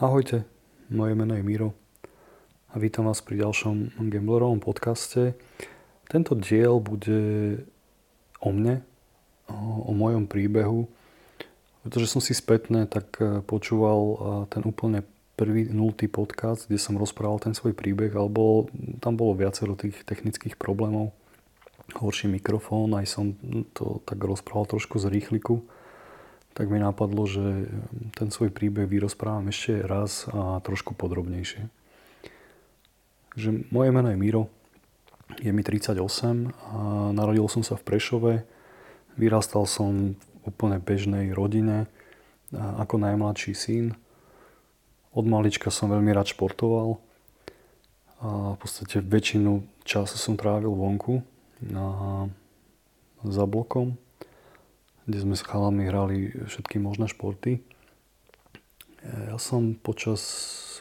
Ahojte, moje meno je Miro a vítam vás pri ďalšom Gamblerovom podcaste. Tento diel bude o mne, o, mojom príbehu, pretože som si spätne tak e, počúval e, ten úplne prvý nultý podcast, kde som rozprával ten svoj príbeh, alebo tam bolo viacero tých technických problémov. Horší mikrofón, aj som to tak rozprával trošku z rýchliku tak mi napadlo, že ten svoj príbeh vyrozprávam ešte raz a trošku podrobnejšie. Že moje meno je Miro, je mi 38 a narodil som sa v Prešove. Vyrastal som v úplne bežnej rodine ako najmladší syn. Od malička som veľmi rád športoval a v podstate väčšinu času som trávil vonku a za blokom kde sme s chalami hrali všetky možné športy. Ja som počas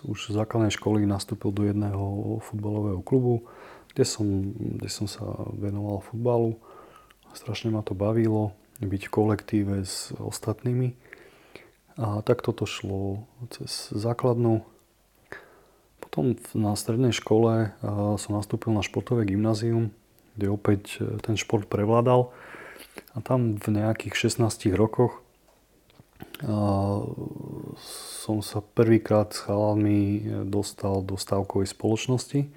už základnej školy nastúpil do jedného futbalového klubu, kde som, kde som sa venoval futbalu. Strašne ma to bavilo, byť v kolektíve s ostatnými. A tak toto šlo cez základnú. Potom na strednej škole som nastúpil na športové gymnázium, kde opäť ten šport prevládal. A tam v nejakých 16 rokoch som sa prvýkrát s chalami dostal do stavkovej spoločnosti.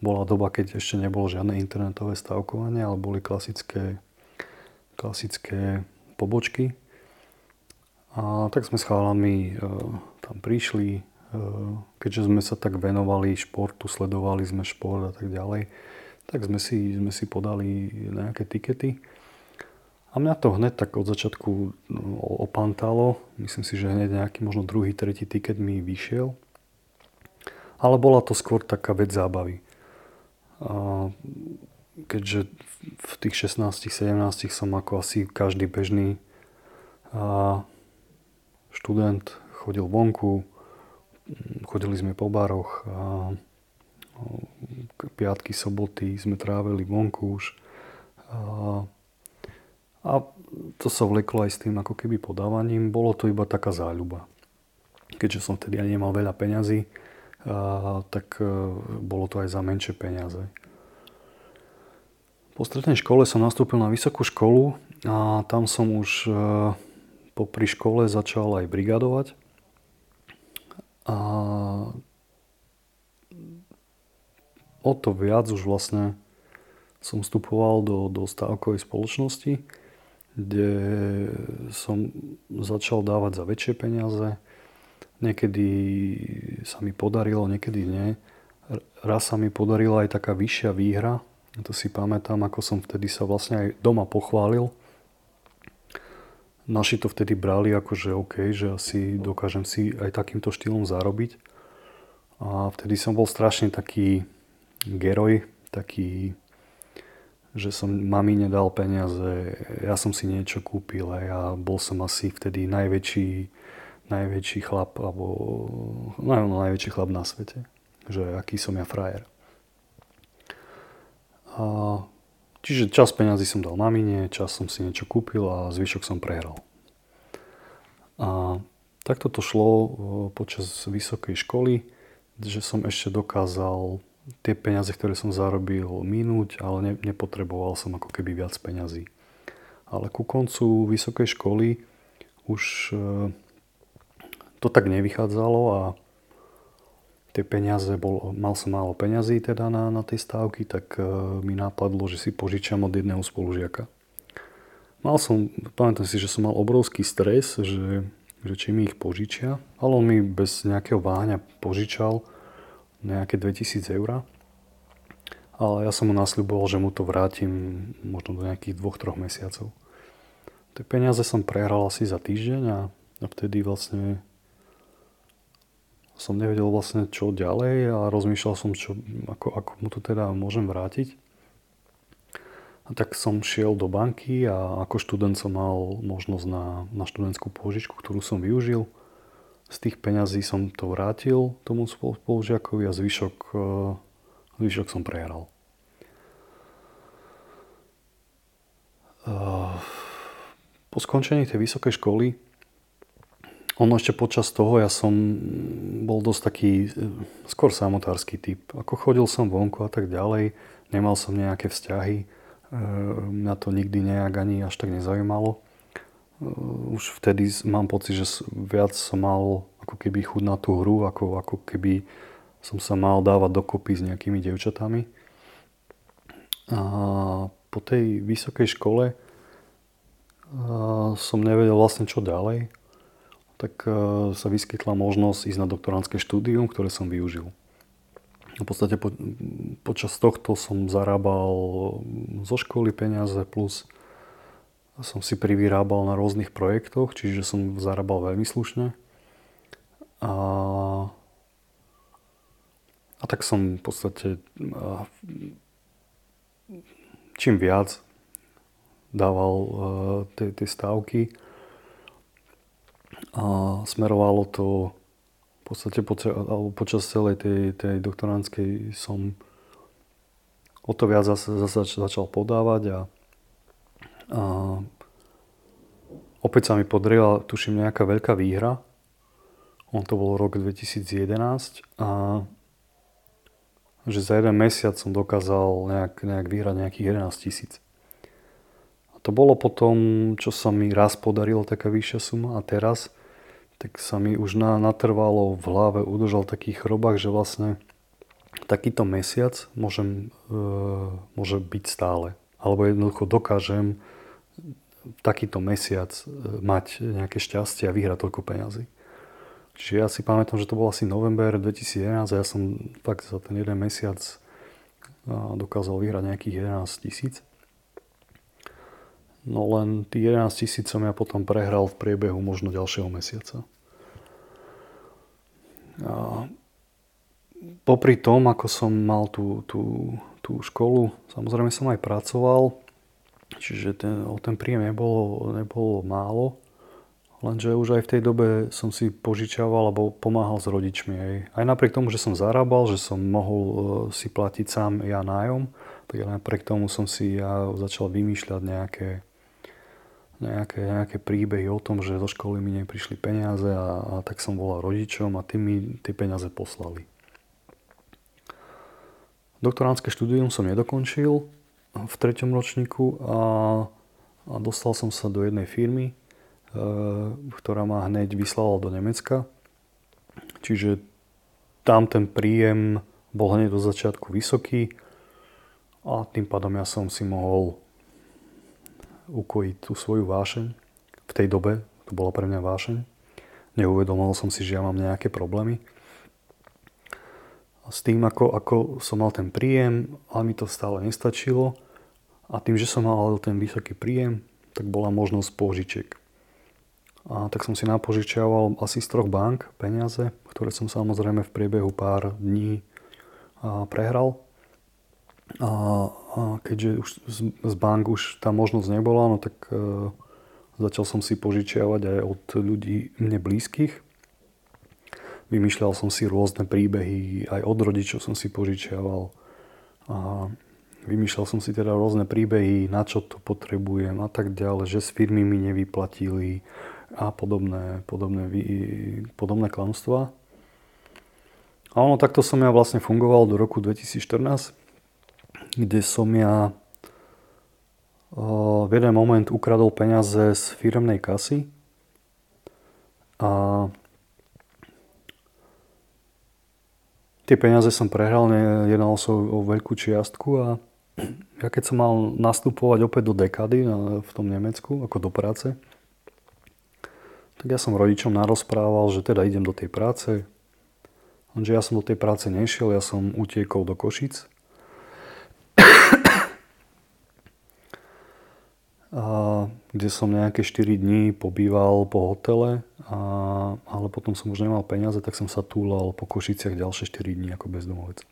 Bola doba, keď ešte nebolo žiadne internetové stavkovanie, ale boli klasické, klasické pobočky. A tak sme s chalami e, tam prišli, e, keďže sme sa tak venovali športu, sledovali sme šport a tak ďalej, tak sme si, sme si podali nejaké tikety. A mňa to hneď tak od začiatku no, opantalo. Myslím si, že hneď nejaký možno druhý, tretí tiket mi vyšiel. Ale bola to skôr taká vec zábavy. A keďže v tých 16-17 som ako asi každý bežný študent chodil vonku, chodili sme po baroch a piatky, soboty sme trávili vonku už. A a to sa vleklo aj s tým ako keby podávaním. Bolo to iba taká záľuba. Keďže som vtedy ani nemal veľa peňazí, tak e, bolo to aj za menšie peniaze. Po strednej škole som nastúpil na vysokú školu a tam som už e, popri škole začal aj brigadovať. A o to viac už vlastne som vstupoval do, do stávkovej spoločnosti kde som začal dávať za väčšie peniaze. Niekedy sa mi podarilo, niekedy nie. Raz sa mi podarila aj taká vyššia výhra. To si pamätám, ako som vtedy sa vlastne aj doma pochválil. Naši to vtedy brali ako, že OK, že asi dokážem si aj takýmto štýlom zarobiť. A vtedy som bol strašne taký geroj, taký že som mami nedal peniaze, ja som si niečo kúpil a ja bol som asi vtedy najväčší, najväčší chlap, alebo no, no, najväčší chlap na svete. Že aký som ja frajer. A, čiže čas peniazy som dal mamine, čas som si niečo kúpil a zvyšok som prehral. A takto to šlo počas vysokej školy, že som ešte dokázal tie peniaze, ktoré som zarobil, minúť, ale ne, nepotreboval som ako keby viac peňazí. Ale ku koncu vysokej školy už e, to tak nevychádzalo a tie peniaze, bol, mal som málo peňazí teda na, na tej stávky, tak e, mi napadlo, že si požičam od jedného spolužiaka. Mal som, pamätám si, že som mal obrovský stres, že, že či mi ich požičia, ale on mi bez nejakého váhania požičal nejaké 2000 eur. Ale ja som mu nasľuboval, že mu to vrátim možno do nejakých dvoch, troch mesiacov. Tie peniaze som prehral asi za týždeň a, vtedy vlastne som nevedel vlastne čo ďalej a rozmýšľal som, čo, ako, ako mu to teda môžem vrátiť. A tak som šiel do banky a ako študent som mal možnosť na, na študentskú pôžičku, ktorú som využil. Z tých peňazí som to vrátil tomu spolužiakovi a zvyšok, e, zvyšok som prehral. Skončení tej vysokej školy ono ešte počas toho ja som bol dosť taký skôr samotársky typ. Ako chodil som vonku a tak ďalej, nemal som nejaké vzťahy, mňa to nikdy nejak ani až tak nezaujímalo. Už vtedy mám pocit, že viac som mal ako keby chuť na tú hru, ako, ako keby som sa mal dávať dokopy s nejakými devčatami. A po tej vysokej škole som nevedel vlastne čo ďalej tak e, sa vyskytla možnosť ísť na doktorantské štúdium, ktoré som využil. V podstate po, počas tohto som zarábal zo školy peniaze plus som si privyrábal na rôznych projektoch, čiže som zarábal veľmi slušne. A, a tak som v podstate čím viac dával uh, tie, tie stávky, a smerovalo to v podstate po, počas celej tej, tej doktoránskej som o to viac zase, zase začal podávať a, a opäť sa mi podrela, tuším, nejaká veľká výhra. On to bol rok 2011 a že za jeden mesiac som dokázal nejak, nejak vyhrať nejakých 11 tisíc. To bolo potom, čo sa mi raz podarilo taká vyššia suma a teraz tak sa mi už na, natrvalo v hlave udržal taký chrobách, že vlastne takýto mesiac môžem, e, môže byť stále. Alebo jednoducho dokážem takýto mesiac e, mať nejaké šťastie a vyhrať toľko peňazí. Čiže ja si pamätám, že to bol asi november 2011 a ja som fakt za ten jeden mesiac dokázal vyhrať nejakých 11 tisíc. No len tých 11 tisíc som ja potom prehral v priebehu možno ďalšieho mesiaca. A popri tom, ako som mal tú, tú, tú školu, samozrejme som aj pracoval, čiže ten, o ten príjem nebolo, nebolo málo. Lenže už aj v tej dobe som si požičiaval alebo pomáhal s rodičmi. Aj, aj napriek tomu, že som zarábal, že som mohol e, si platiť sám ja nájom, tak napriek tomu som si ja začal vymýšľať nejaké, nejaké, nejaké príbehy o tom, že zo školy mi neprišli peniaze a, a tak som volal rodičom a tí mi tie peniaze poslali. Doktoránske štúdium som nedokončil v treťom ročníku a, a dostal som sa do jednej firmy, e, ktorá ma hneď vyslala do Nemecka. Čiže tam ten príjem bol hneď do začiatku vysoký a tým pádom ja som si mohol ukojiť tú svoju vášeň. V tej dobe to bola pre mňa vášeň. Neuvedomoval som si, že ja mám nejaké problémy. S tým, ako, ako som mal ten príjem, ale mi to stále nestačilo. A tým, že som mal ten vysoký príjem, tak bola možnosť požičiek. A tak som si napožičiaval asi z troch bank peniaze, ktoré som samozrejme v priebehu pár dní prehral. A, a keďže už z, bank už tá možnosť nebola, no tak e, začal som si požičiavať aj od ľudí mne blízkych. Vymýšľal som si rôzne príbehy, aj od rodičov som si požičiaval. A vymýšľal som si teda rôzne príbehy, na čo to potrebujem a tak ďalej, že s firmy mi nevyplatili a podobné, podobné, podobné klamstvá. A ono takto som ja vlastne fungoval do roku 2014 kde som ja v jeden moment ukradol peniaze z firmnej kasy a tie peniaze som prehral, jednal som o veľkú čiastku a ja keď som mal nastupovať opäť do dekady v tom Nemecku, ako do práce, tak ja som rodičom narozprával, že teda idem do tej práce. Lenže ja som do tej práce nešiel, ja som utiekol do Košic a, kde som nejaké 4 dní pobýval po hotele, a, ale potom som už nemal peniaze, tak som sa túlal po Košiciach ďalšie 4 dní ako bezdomovec.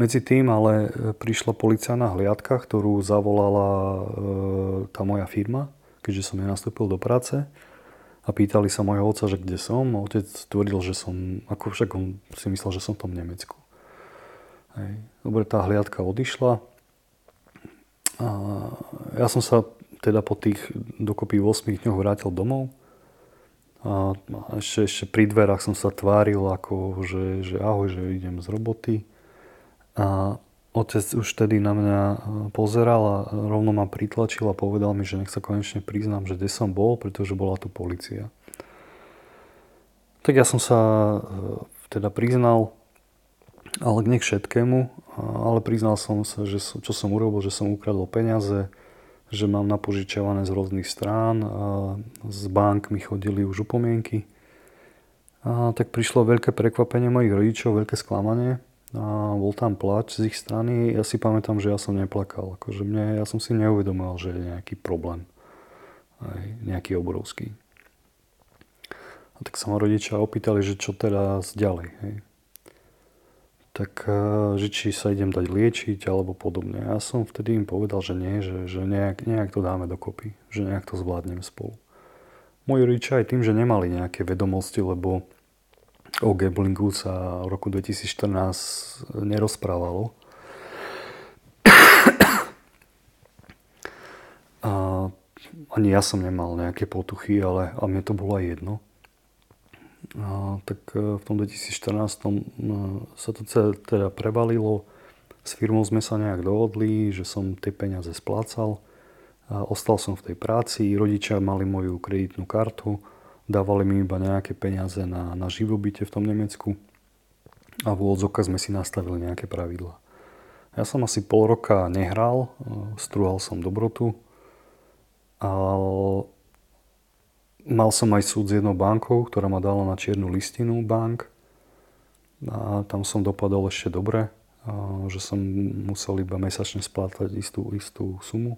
Medzi tým ale e, prišla policajná hliadka, ktorú zavolala e, tá moja firma, keďže som nenastúpil do práce a pýtali sa mojho otca, že kde som. Otec tvrdil, že som, ako však on si myslel, že som v tom Nemecku. Hej. Dobre, tá hliadka odišla. A ja som sa teda po tých dokopy 8 dňoch vrátil domov. A ešte, ešte pri dverách som sa tváril, ako, že, že ahoj, že idem z roboty. A otec už tedy na mňa pozeral a rovno ma pritlačil a povedal mi, že nech sa konečne priznám, že kde som bol, pretože bola tu policia. Tak ja som sa e, teda priznal, ale k všetkému, ale priznal som sa, že som, čo som urobil, že som ukradol peniaze, že mám napožičiavané z rôznych strán a z bank mi chodili už upomienky. A tak prišlo veľké prekvapenie mojich rodičov, veľké sklamanie a bol tam plač z ich strany. Ja si pamätám, že ja som neplakal. Akože mne, ja som si neuvedomoval, že je nejaký problém. Aj nejaký obrovský. A tak sa ma rodičia opýtali, že čo teraz ďalej. Hej tak eh, že či sa idem dať liečiť alebo podobne. Ja som vtedy im povedal, že nie, že, že nejak, nejak to dáme dokopy, že nejak to zvládnem spolu. Moji rodičia aj tým, že nemali nejaké vedomosti, lebo o gamblingu sa v roku 2014 nerozprávalo. A ani ja som nemal nejaké potuchy, ale a mne to bolo aj jedno. Tak e, v tom 2014 e, sa to teda prevalilo. S firmou sme sa nejak dohodli, že som tie peniaze splácal. Ostal som v tej práci, rodičia mali moju kreditnú kartu, dávali mi iba nejaké peniaze na, na živobyte v tom Nemecku a v úvodzovkách sme si nastavili nejaké pravidla. Ja som asi pol roka nehral, e, strúhal som dobrotu, ale Mal som aj súd s jednou bankou, ktorá ma dala na čiernu listinu bank. A tam som dopadol ešte dobre, že som musel iba mesačne splátať istú, istú sumu.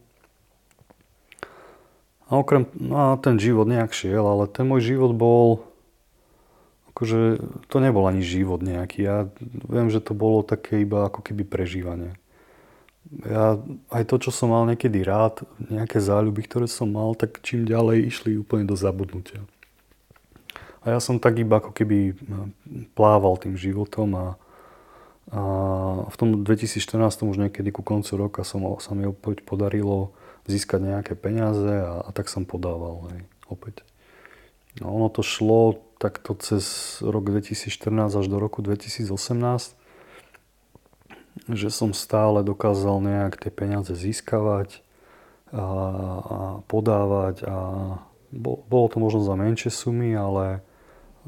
A okrem, no a ten život nejak šiel, ale ten môj život bol, akože to nebol ani život nejaký. Ja viem, že to bolo také iba ako keby prežívanie ja aj to, čo som mal niekedy rád, nejaké záľuby, ktoré som mal, tak čím ďalej išli úplne do zabudnutia. A ja som tak iba ako keby plával tým životom a, a v tom 2014 už niekedy ku koncu roka som, sa mi opäť podarilo získať nejaké peniaze a, a tak som podával hej, opäť. No, ono to šlo takto cez rok 2014 až do roku 2018 že som stále dokázal nejak tie peniaze získavať a, a podávať a bo, bolo to možno za menšie sumy, ale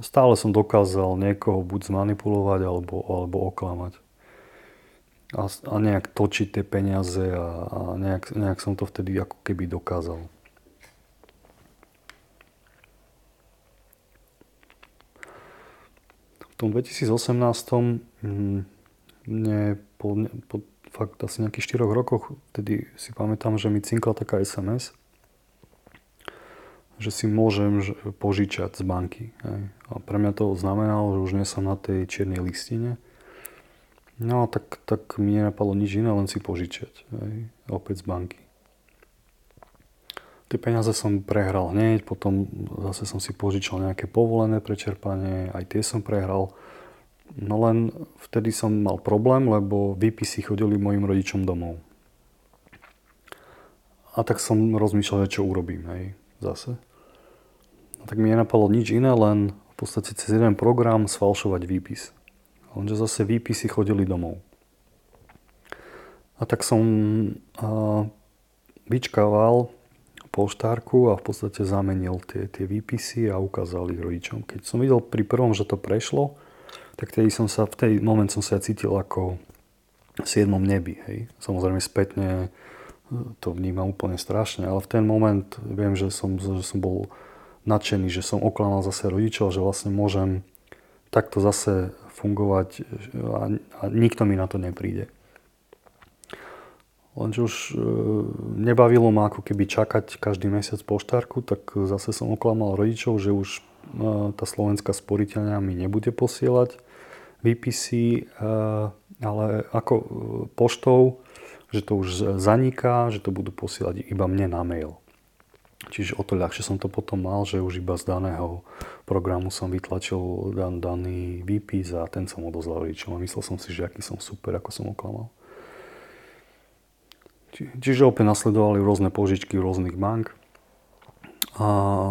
stále som dokázal niekoho buď zmanipulovať alebo, alebo oklamať. A, a nejak točiť tie peniaze a, a nejak, nejak som to vtedy ako keby dokázal. V tom 2018 mne po, po fakt asi nejakých 4 rokoch, vtedy si pamätám, že mi cinkla taká SMS, že si môžem požičať z banky. Hej. A pre mňa to znamenalo, že už nie som na tej čiernej listine. No tak, tak mi nenapadlo nič iné, len si požičať. Hej. Opäť z banky. Tie peniaze som prehral hneď, potom zase som si požičal nejaké povolené prečerpanie, aj tie som prehral. No len vtedy som mal problém, lebo výpisy chodili mojim rodičom domov. A tak som rozmýšľal, čo urobím, hej, zase. A tak mi nenapadlo nič iné, len v podstate cez jeden program sfalšovať výpis. Lenže zase výpisy chodili domov. A tak som a, vyčkával poštárku a v podstate zamenil tie, tie výpisy a ukázal ich rodičom. Keď som videl pri prvom, že to prešlo, tak tedy som sa, v tej moment som sa cítil ako v siedmom nebi. Hej. Samozrejme spätne e, to vnímam úplne strašne, ale v ten moment viem, že som, že som bol nadšený, že som oklamal zase rodičov, že vlastne môžem takto zase fungovať a, a nikto mi na to nepríde. Lenže už e, nebavilo ma ako keby čakať každý mesiac poštárku, tak zase som oklamal rodičov, že už e, tá slovenská sporiteľňa mi nebude posielať výpisy, eh, ale ako eh, poštou, že to už zaniká, že to budú posielať iba mne na mail. Čiže o to ľahšie som to potom mal, že už iba z daného programu som vytlačil dan, daný výpis a ten som odozval rodičom a myslel som si, že aký som super, ako som oklamal. Či, čiže opäť nasledovali rôzne požičky rôznych bank A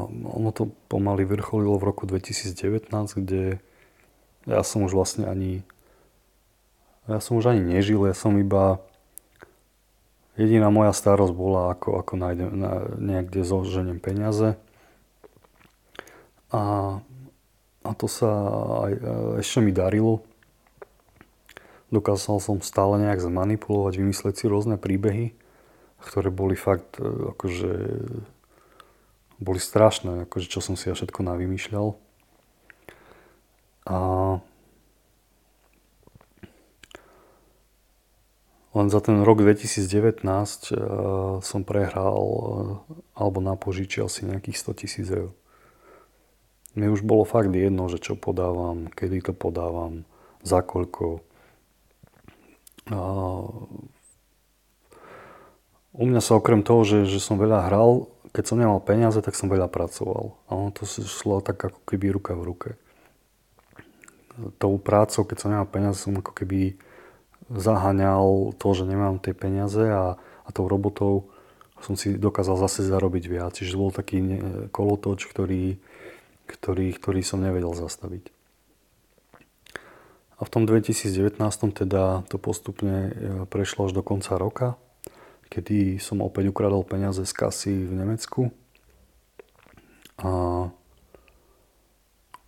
ono to pomaly vrcholilo v roku 2019, kde ja som už vlastne ani ja som už ani nežil, ja som iba jediná moja starosť bola, ako, ako nájdem, na, niekde zoženiem peniaze. A, a to sa aj, ešte mi darilo. Dokázal som stále nejak zmanipulovať, vymyslieť si rôzne príbehy, ktoré boli fakt e, akože boli strašné, akože čo som si ja všetko navymýšľal. A len za ten rok 2019 uh, e, som prehral uh, alebo napožičial si nejakých 100 tisíc eur. Mne už bolo fakt jedno, že čo podávam, kedy to podávam, za koľko. Uh, u mňa sa okrem toho, že, že som veľa hral, keď som nemal peniaze, tak som veľa pracoval. A ono to šlo tak ako keby ruka v ruke. Tou prácou, keď som nemal peniaze, som ako keby zaháňal to, že nemám tie peniaze a, a tou robotou som si dokázal zase zarobiť viac. Čiže bol taký kolotoč, ktorý, ktorý, ktorý som nevedel zastaviť. A v tom 2019 teda to postupne e, prešlo až do konca roka kedy som opäť ukradol peniaze z kasy v Nemecku. A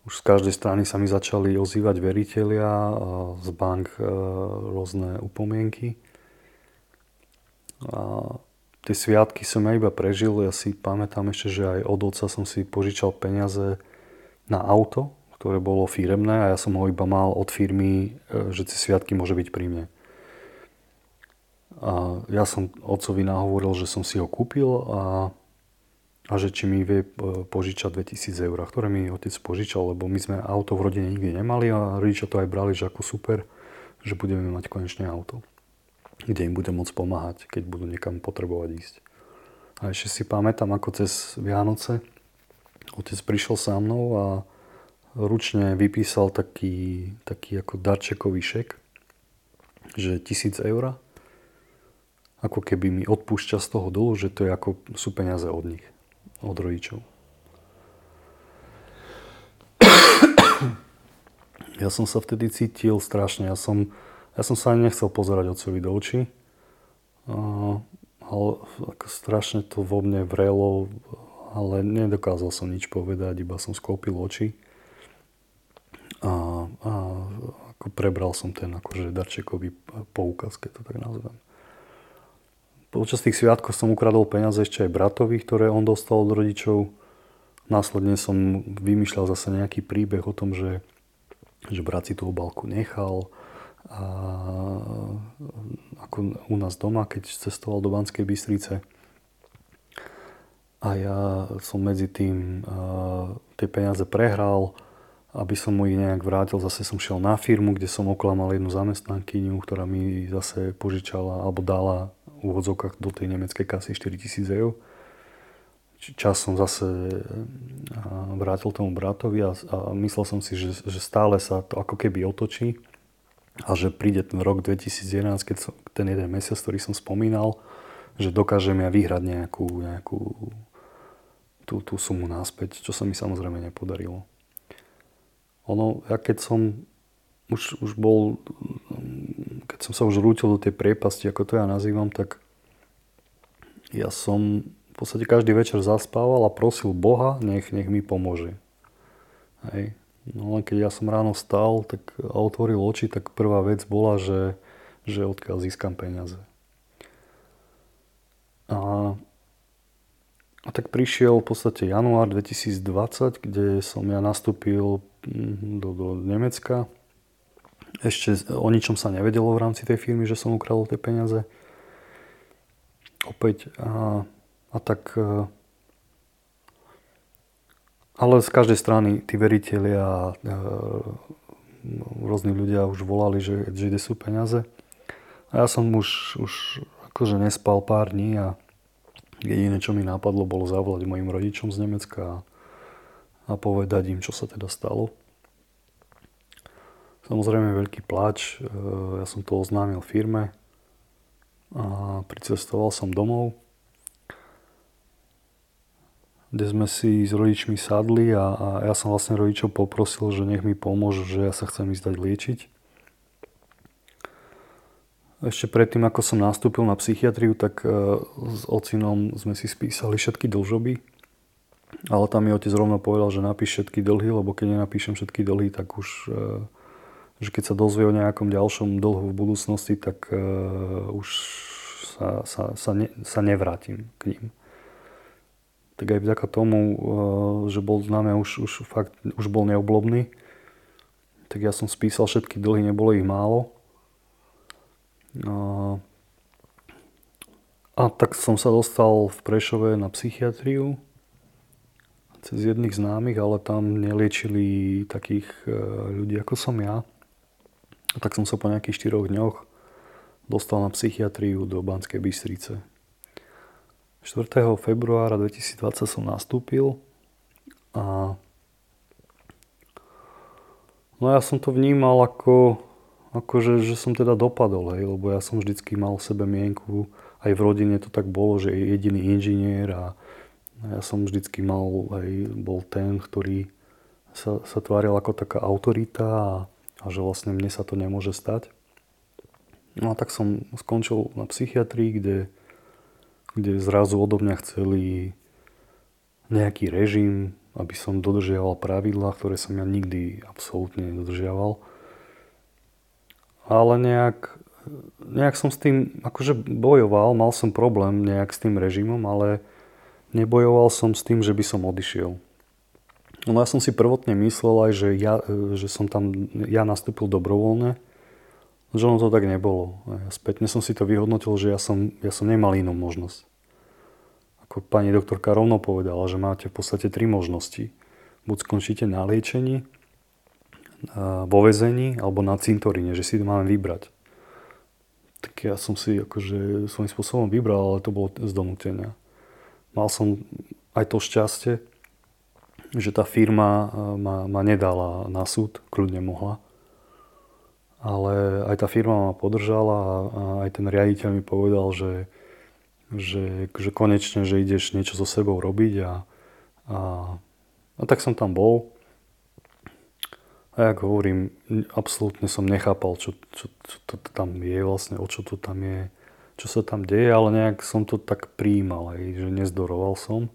už z každej strany sa mi začali ozývať veriteľia, z bank e, rôzne upomienky. A tie sviatky som ja iba prežil, ja si pamätám ešte, že aj od otca som si požičal peniaze na auto, ktoré bolo firemné a ja som ho iba mal od firmy, e, že tie sviatky môže byť pri mne. A ja som otcovi nahovoril, že som si ho kúpil a, a že či mi vie e, požičať 2000 eur, ktoré mi otec požičal, lebo my sme auto v rodine nikdy nemali a rodičia to aj brali, že ako super, že budeme mať konečne auto, kde im budem môcť pomáhať, keď budú niekam potrebovať ísť. A ešte si pamätám, ako cez Vianoce otec prišiel sa mnou a ručne vypísal taký, taký ako darčekový šek, že 1000 eur ako keby mi odpúšťa z toho dolu, že to je ako sú peniaze od nich, od rodičov. Ja som sa vtedy cítil strašne. Ja som, ja som sa ani nechcel pozerať otcovi do očí. ale ako strašne to vo mne vrelo, ale nedokázal som nič povedať, iba som sklopil oči. A, a ako prebral som ten akože darčekový poukaz, keď to tak nazvem. Počas tých sviatkov som ukradol peniaze ešte aj bratovi, ktoré on dostal od rodičov. Následne som vymýšľal zase nejaký príbeh o tom, že, že brat si tú obálku nechal. A ako u nás doma, keď cestoval do Banskej Bystrice. A ja som medzi tým tie peniaze prehral, aby som mu ich nejak vrátil. Zase som šiel na firmu, kde som oklamal jednu zamestnankyňu, ktorá mi zase požičala alebo dala úvodzovkách do tej nemeckej kasy 4000 eur. Čas som zase vrátil tomu bratovi a, a myslel som si, že, že stále sa to ako keby otočí a že príde ten rok 2011, keď som, ten jeden mesiac, ktorý som spomínal, že dokážem ja vyhrať nejakú, nejakú tú, tú sumu náspäť, čo sa mi samozrejme nepodarilo. Ono, ja keď som už, už bol, keď som sa už rútil do tej priepasti, ako to ja nazývam, tak ja som v podstate každý večer zaspával a prosil Boha, nech, nech mi pomôže. Hej. No len keď ja som ráno vstal tak, a otvoril oči, tak prvá vec bola, že, že odkiaľ získam peniaze. A, a tak prišiel v podstate január 2020, kde som ja nastúpil mm, do, do Nemecka ešte o ničom sa nevedelo v rámci tej firmy, že som ukradol tie peniaze. Opäť a, a tak e, ale z každej strany tí veriteľi a e, rôzni ľudia už volali, že, že ide sú peniaze. A ja som už, už akože nespal pár dní a jediné, čo mi napadlo, bolo zavolať mojim rodičom z Nemecka a, a povedať im, čo sa teda stalo. Samozrejme veľký plač, e, ja som to oznámil firme a pricestoval som domov. kde sme si s rodičmi sadli a, a ja som vlastne rodičov poprosil, že nech mi pomôžu, že ja sa chcem ísť dať liečiť. Ešte predtým, ako som nastúpil na psychiatriu, tak uh, s ocinom sme si spísali všetky dlžoby. Ale tam mi otec rovno povedal, že napíš všetky dlhy, lebo keď nenapíšem všetky dlhy, tak už uh, že keď sa dozvie o nejakom ďalšom dlhu v budúcnosti, tak uh, už sa, sa, sa, ne, sa nevrátim k ním. Tak aj vďaka tomu, uh, že bol známe už, už fakt, už bol neoblobný, tak ja som spísal všetky dlhy, nebolo ich málo. Uh, a tak som sa dostal v Prešove na psychiatriu cez jedných známych, ale tam neliečili takých ľudí ako som ja. A tak som sa po nejakých 4 dňoch dostal na psychiatriu do Banskej Bystrice. 4. februára 2020 som nastúpil a no ja som to vnímal ako, ako že, že som teda dopadol, hej, lebo ja som vždycky mal v sebe mienku, aj v rodine to tak bolo, že je jediný inžinier a ja som vždycky mal, hej, bol ten, ktorý sa, sa tváril ako taká autorita a a že vlastne mne sa to nemôže stať. No a tak som skončil na psychiatrii, kde, kde zrazu odo mňa chceli nejaký režim, aby som dodržiaval pravidlá, ktoré som ja nikdy absolútne nedodržiaval. Ale nejak, nejak som s tým akože bojoval, mal som problém nejak s tým režimom, ale nebojoval som s tým, že by som odišiel. No ja som si prvotne myslel aj, že, ja, že som tam, ja nastúpil dobrovoľne, že ono to tak nebolo. A spätne som si to vyhodnotil, že ja som, ja som nemal inú možnosť. Ako pani doktorka rovno povedala, že máte v podstate tri možnosti. Buď skončíte na liečení, vo vezení alebo na cintoríne, že si to máme vybrať. Tak ja som si akože svojím spôsobom vybral, ale to bolo z donútenia. Mal som aj to šťastie, že tá firma e, ma, ma nedala na súd, kľudne mohla. Ale aj tá firma ma podržala a, aj ten riaditeľ mi povedal, že, že, že konečne, že ideš niečo so sebou robiť a, a, a tak som tam bol. A jak hovorím, absolútne som nechápal, čo, čo, čo to tam je vlastne, o čo to tam je, čo sa tam deje, ale nejak som to tak prijímal, aj, že nezdoroval som.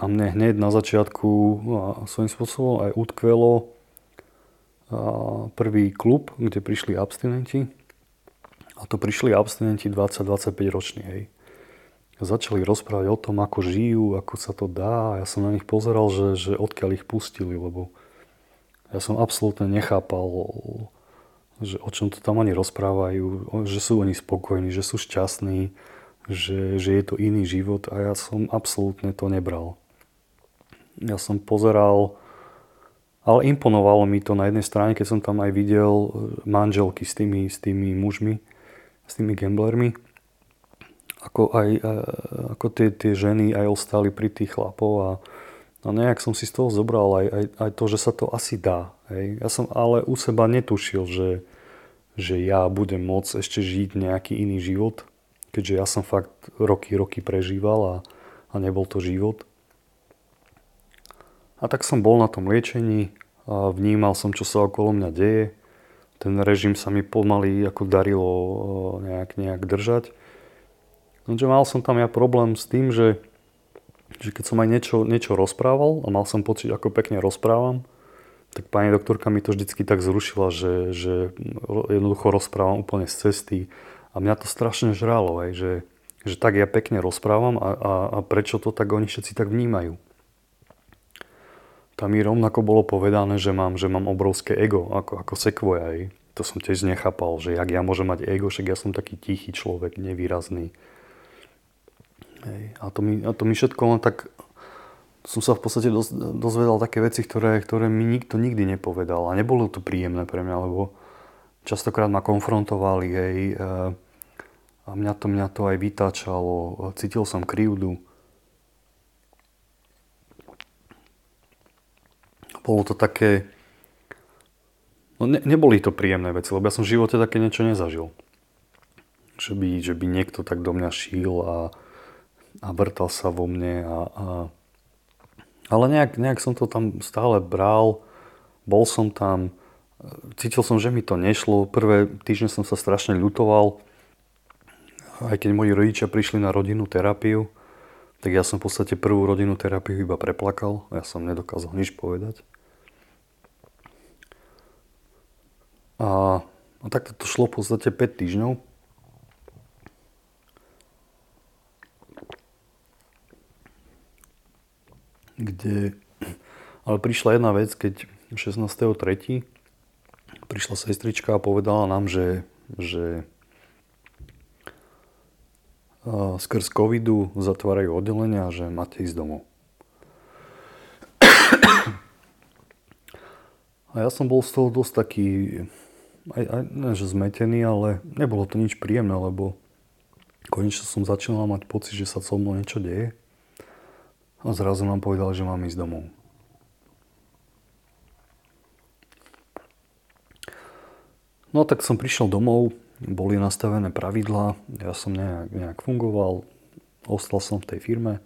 A mne hneď na začiatku svojím spôsobom aj utkvelo prvý klub, kde prišli abstinenti. A to prišli abstinenti 20-25 roční, hej. Začali rozprávať o tom, ako žijú, ako sa to dá. Ja som na nich pozeral, že, že odkiaľ ich pustili, lebo ja som absolútne nechápal, že o čom to tam oni rozprávajú, že sú oni spokojní, že sú šťastní, že, že je to iný život a ja som absolútne to nebral. Ja som pozeral, ale imponovalo mi to na jednej strane, keď som tam aj videl e, manželky s tými, s tými mužmi, s tými gamblermi. Ako, aj, e, ako tie, tie ženy aj ostali pri tých chlapov a, a nejak som si z toho zobral aj, aj, aj to, že sa to asi dá. Hej. Ja som ale u seba netušil, že, že ja budem môcť ešte žiť nejaký iný život, keďže ja som fakt roky, roky prežíval a, a nebol to život. A tak som bol na tom liečení a vnímal som, čo sa okolo mňa deje. Ten režim sa mi pomaly ako darilo nejak, nejak držať. Lenže mal som tam ja problém s tým, že, že keď som aj niečo, niečo rozprával a mal som pocit, ako pekne rozprávam, tak pani doktorka mi to vždycky tak zrušila, že, že jednoducho rozprávam úplne z cesty a mňa to strašne žralo, že, že tak ja pekne rozprávam a, a, a prečo to tak oni všetci tak vnímajú tam mi rovnako bolo povedané, že mám, že mám obrovské ego, ako, ako sekvoja. To som tiež nechápal, že jak ja môžem mať ego, však ja som taký tichý človek, nevýrazný. Hej. A, to mi, a to mi všetko len tak... Som sa v podstate doz, dozvedal také veci, ktoré, ktoré mi nikto nikdy nepovedal. A nebolo to príjemné pre mňa, lebo častokrát ma konfrontovali, hej, e, a mňa to, mňa to aj vytáčalo. Cítil som krivdu bolo to také... No ne, neboli to príjemné veci, lebo ja som v živote také niečo nezažil. Že by, že by niekto tak do mňa šíl a a vrtal sa vo mne. A, a, ale nejak, nejak som to tam stále bral, bol som tam, cítil som, že mi to nešlo. Prvé týždne som sa strašne ľutoval, aj keď moji rodičia prišli na rodinnú terapiu, tak ja som v podstate prvú rodinnú terapiu iba preplakal. Ja som nedokázal nič povedať. A, a takto to šlo v podstate 5 týždňov. Kde, ale prišla jedna vec, keď 16.3. prišla sestrička a povedala nám, že, že skrz covidu zatvárajú oddelenia že máte ísť domov. A ja som bol z toho dosť taký aj, aj ne, že zmetený, ale nebolo to nič príjemné, lebo konečne som začal mať pocit, že sa so mnou niečo deje. A zrazu nám povedal, že mám ísť domov. No tak som prišiel domov, boli nastavené pravidlá, ja som nejak, nejak fungoval, ostal som v tej firme,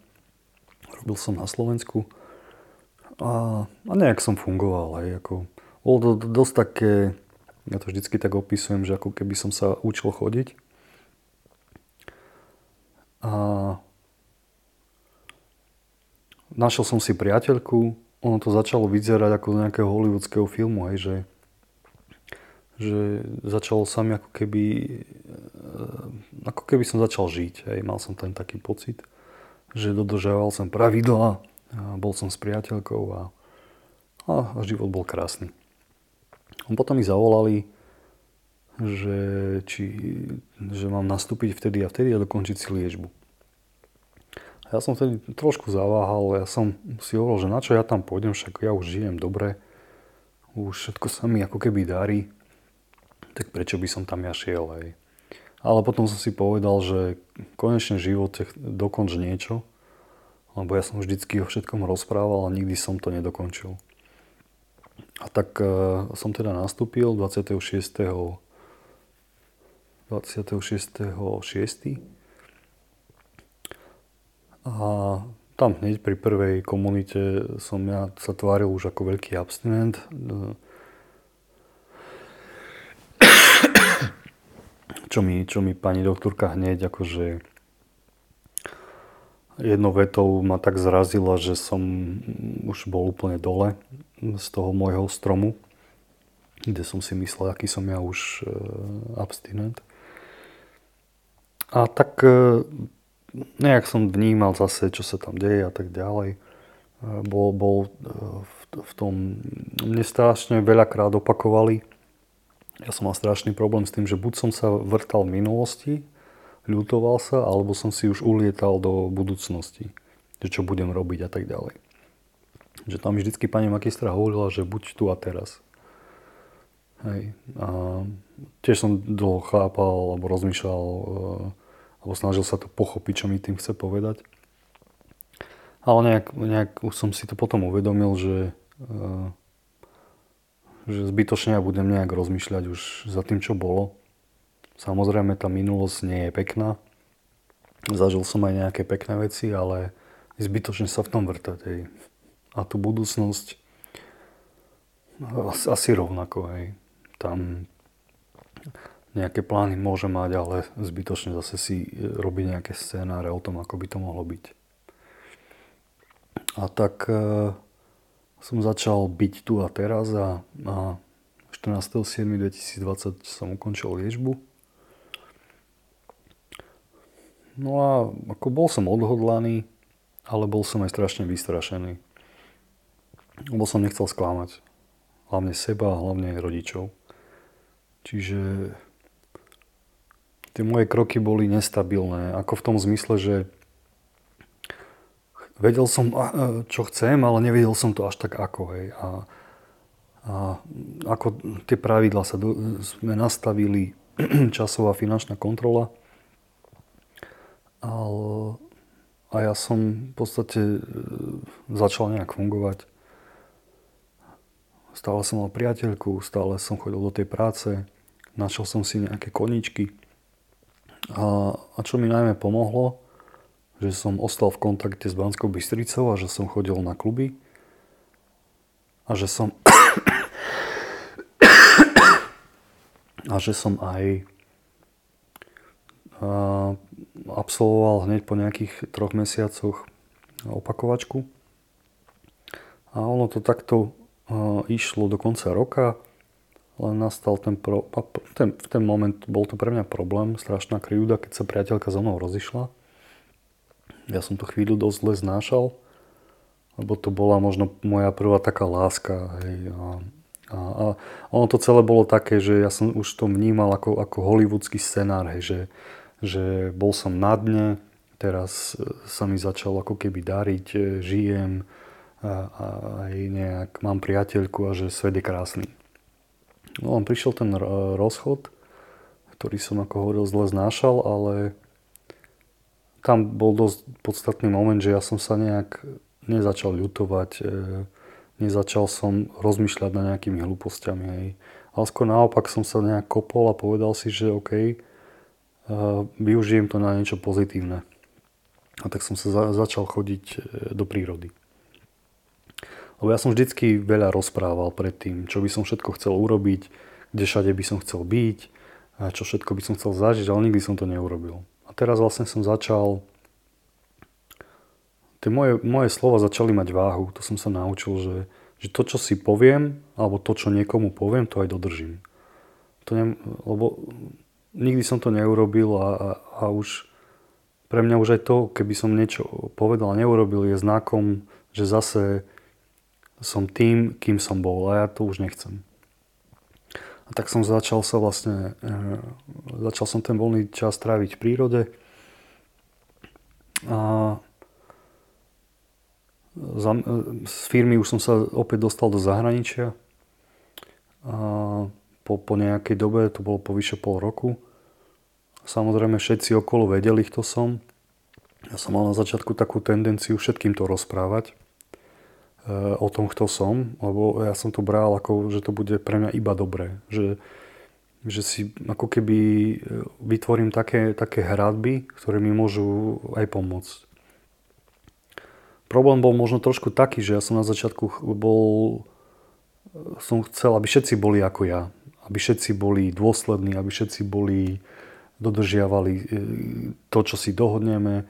robil som na Slovensku a, a nejak som fungoval. Aj ako, bolo to dosť také ja to vždycky tak opisujem, že ako keby som sa učil chodiť. A našiel som si priateľku, ono to začalo vyzerať ako z nejakého hollywoodského filmu, hej, že, že začalo sa mi ako keby, eh, ako keby som začal žiť, hej, mal som ten taký pocit, že dodržiaval som pravidlá, bol som s priateľkou a, a život bol krásny. Potom mi zavolali, že, či, že mám nastúpiť vtedy a vtedy a dokončiť si liečbu. Ja som vtedy trošku zaváhal, ja som si hovoril, že na čo ja tam pôjdem, však ja už žijem dobre, už všetko sa mi ako keby darí, tak prečo by som tam ja šiel, aj. Ale potom som si povedal, že konečne v živote dokonč niečo, lebo ja som vždycky o všetkom rozprával a nikdy som to nedokončil. A tak uh, som teda nastúpil 26. 26.6. A tam hneď pri prvej komunite som ja sa tváril už ako veľký abstinent. Čo mi, čo mi pani doktorka hneď akože jednou vetou ma tak zrazila, že som už bol úplne dole z toho môjho stromu, kde som si myslel, aký som ja už e, abstinent. A tak e, nejak som vnímal zase, čo sa tam deje a tak ďalej. E, bol, bol v, tom, mne strašne veľakrát opakovali, ja som mal strašný problém s tým, že buď som sa vrtal v minulosti, ľutoval sa, alebo som si už ulietal do budúcnosti, že čo budem robiť a tak ďalej. Že tam vždycky pani magistra hovorila, že buď tu a teraz. Hej. A tiež som dlho chápal, alebo rozmýšľal, e, alebo snažil sa to pochopiť, čo mi tým chce povedať. Ale nejak, nejak už som si to potom uvedomil, že, e, že zbytočne ja budem nejak rozmýšľať už za tým, čo bolo. Samozrejme, tá minulosť nie je pekná. Zažil som aj nejaké pekné veci, ale zbytočne sa v tom vrtať. Hej a tú budúcnosť asi rovnako. Hej. Tam nejaké plány môže mať, ale zbytočne zase si robí nejaké scénáre o tom, ako by to mohlo byť. A tak e, som začal byť tu a teraz a, a 14.7.2020 som ukončil liečbu. No a ako bol som odhodlaný, ale bol som aj strašne vystrašený lebo som nechcel sklamať. Hlavne seba hlavne rodičov. Čiže tie moje kroky boli nestabilné. Ako v tom zmysle, že vedel som, čo chcem, ale nevedel som to až tak ako. Hej. A, a ako tie pravidla sa do, sme nastavili, časová finančná kontrola. A ja som v podstate e, začal nejak fungovať Stále som mal priateľku, stále som chodil do tej práce, našiel som si nejaké koničky. A, a čo mi najmä pomohlo, že som ostal v kontakte s Banskou Bystricou a že som chodil na kluby a že som a že som aj absolvoval hneď po nejakých troch mesiacoch opakovačku. A ono to takto išlo do konca roka, len nastal ten, pro, ten, v ten moment bol to pre mňa problém, strašná krivda, keď sa priateľka so mnou rozišla. Ja som to chvíľu dosť zle znášal, lebo to bola možno moja prvá taká láska. Hej, a, a, a ono to celé bolo také, že ja som už to vnímal ako, ako hollywoodsky scenár, hej, že, že bol som na dne, teraz sa mi začal ako keby dariť, žijem, a, a aj nejak mám priateľku a že svet je krásny. No on prišiel ten rozchod, ktorý som ako hovoril zle znášal, ale tam bol dosť podstatný moment, že ja som sa nejak nezačal ľutovať, e, nezačal som rozmýšľať nad nejakými hlúpostiami. Hej. Ale skôr naopak som sa nejak kopol a povedal si, že OK, e, využijem to na niečo pozitívne. A tak som sa za, začal chodiť e, do prírody. Lebo ja som vždycky veľa rozprával predtým, čo by som všetko chcel urobiť, kde všade by som chcel byť, a čo všetko by som chcel zažiť, ale nikdy som to neurobil. A teraz vlastne som začal... Tie moje, moje slova začali mať váhu. To som sa naučil, že, že to, čo si poviem, alebo to, čo niekomu poviem, to aj dodržím. To ne, lebo nikdy som to neurobil a, a, a už pre mňa už aj to, keby som niečo povedal a neurobil, je znakom, že zase som tým, kým som bol a ja to už nechcem. A tak som začal sa vlastne, e, začal som ten voľný čas tráviť v prírode a za, e, z firmy už som sa opäť dostal do zahraničia a po, po nejakej dobe, to bolo po vyše pol roku. Samozrejme všetci okolo vedeli, kto som. Ja som mal na začiatku takú tendenciu všetkým to rozprávať o tom, kto som, lebo ja som to bral ako, že to bude pre mňa iba dobré. Že, že si ako keby e, vytvorím také, také hradby, ktoré mi môžu aj pomôcť. Problém bol možno trošku taký, že ja som na začiatku bol, som chcel, aby všetci boli ako ja. Aby všetci boli dôslední, aby všetci boli, dodržiavali e, to, čo si dohodneme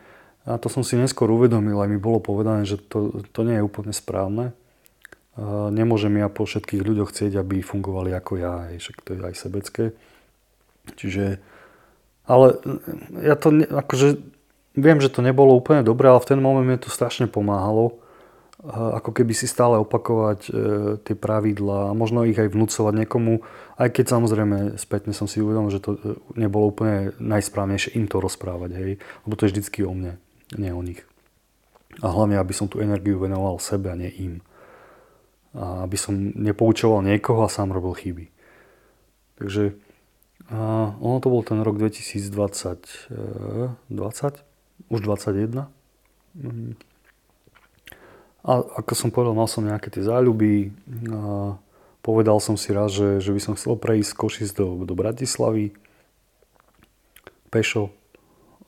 a to som si neskôr uvedomil, aj mi bolo povedané, že to, to nie je úplne správne. Nemôžem ja po všetkých ľuďoch chcieť, aby fungovali ako ja, aj, však to je aj sebecké. Čiže, ale ja to, akože, viem, že to nebolo úplne dobré, ale v ten moment mi to strašne pomáhalo. Ako keby si stále opakovať e, tie pravidlá možno ich aj vnúcovať niekomu, aj keď samozrejme spätne som si uvedomil, že to e, nebolo úplne najsprávnejšie im to rozprávať, hej, lebo to je vždycky o mne nie o nich. A hlavne, aby som tú energiu venoval sebe a nie im. A aby som nepoučoval niekoho a sám robil chyby. Takže a ono to bol ten rok 2020, 20, už 21. Mhm. A ako som povedal, mal som nejaké tie záľuby. A povedal som si raz, že, že by som chcel prejsť z Košic do, do Bratislavy pešo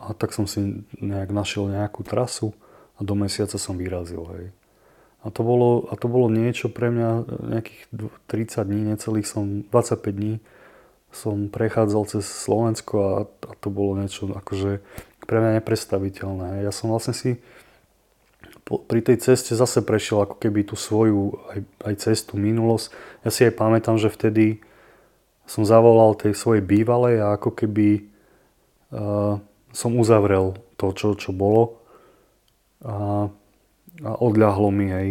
a tak som si nejak našiel nejakú trasu a do mesiaca som vyrazil. Hej. A to, bolo, a to bolo niečo pre mňa, nejakých 30 dní, necelých som, 25 dní som prechádzal cez Slovensko a, a to bolo niečo akože pre mňa nepredstaviteľné. Ja som vlastne si pri tej ceste zase prešiel ako keby tú svoju aj, aj cestu, minulosť. Ja si aj pamätám, že vtedy som zavolal tej svojej bývalej a ako keby uh, som uzavrel to, čo, čo bolo a, a odľahlo mi, hej.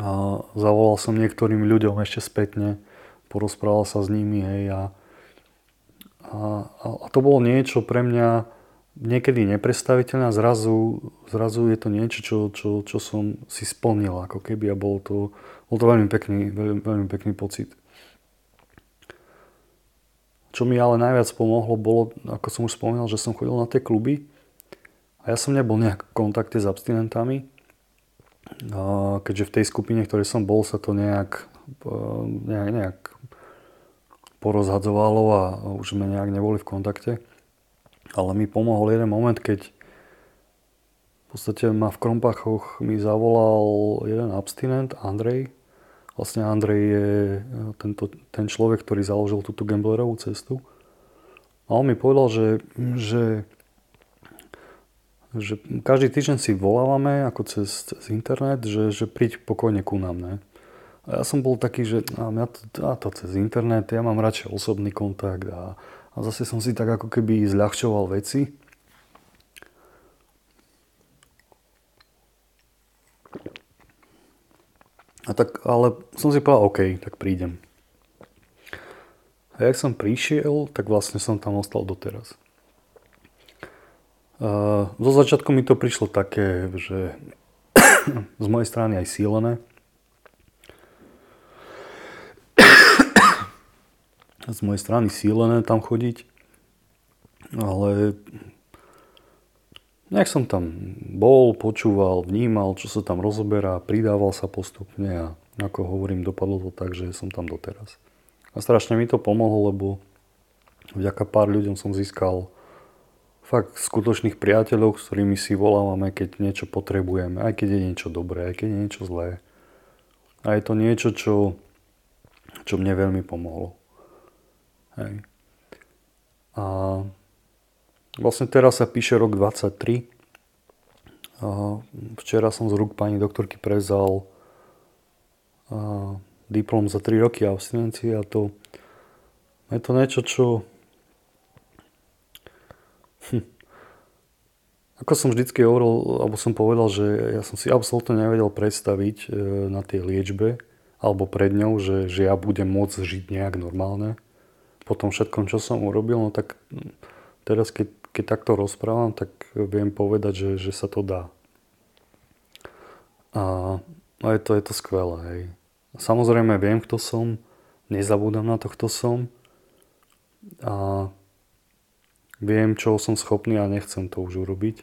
A zavolal som niektorým ľuďom ešte spätne, porozprával sa s nimi, hej, a, a, a to bolo niečo pre mňa niekedy nepredstaviteľné a zrazu, zrazu je to niečo, čo, čo, čo som si splnil ako keby a bol to, bol to veľmi pekný, veľmi, veľmi pekný pocit. Čo mi ale najviac pomohlo, bolo, ako som už spomínal, že som chodil na tie kluby a ja som nebol nejak v kontakte s abstinentami, keďže v tej skupine, ktorej som bol, sa to nejak, e, nejak, nejak porozhadzovalo a už sme nejak neboli v kontakte. Ale mi pomohol jeden moment, keď podstate ma v Krompachoch mi zavolal jeden abstinent, Andrej. Vlastne Andrej je e, tento, ten človek, ktorý založil túto gamblerovú cestu. A on mi povedal, že, že, že každý týždeň si volávame ako cez, cez internet, že, že príď pokojne ku nám. Ne? A ja som bol taký, že a ja to, a to cez internet, ja mám radšej osobný kontakt a, a zase som si tak ako keby zľahčoval veci. A tak, ale som si povedal, OK, tak prídem. A jak som prišiel, tak vlastne som tam ostal doteraz. Uh, zo začiatku mi to prišlo také, že z mojej strany aj sílené. Z mojej strany sílené tam chodiť. Ale nejak som tam bol, počúval, vnímal, čo sa tam rozoberá, pridával sa postupne a ako hovorím, dopadlo to tak, že som tam doteraz. A strašne mi to pomohlo, lebo vďaka pár ľuďom som získal fakt skutočných priateľov, s ktorými si volávame, keď niečo potrebujeme, aj keď je niečo dobré, aj keď je niečo zlé. A je to niečo, čo, čo mne veľmi pomohlo. Hej. A vlastne teraz sa píše rok 23. A včera som z rúk pani doktorky prezal diplom za 3 roky abstinencie a to je to niečo, čo hm. ako som vždycky hovoril, alebo som povedal, že ja som si absolútne nevedel predstaviť e, na tej liečbe alebo pred ňou, že, že ja budem môcť žiť nejak normálne po tom všetkom, čo som urobil, no tak teraz keď, keď takto rozprávam, tak viem povedať, že, že sa to dá. A, a je, to, je to skvelé. Hej. Samozrejme viem, kto som, nezabúdam na to, kto som a viem, čo som schopný a nechcem to už urobiť.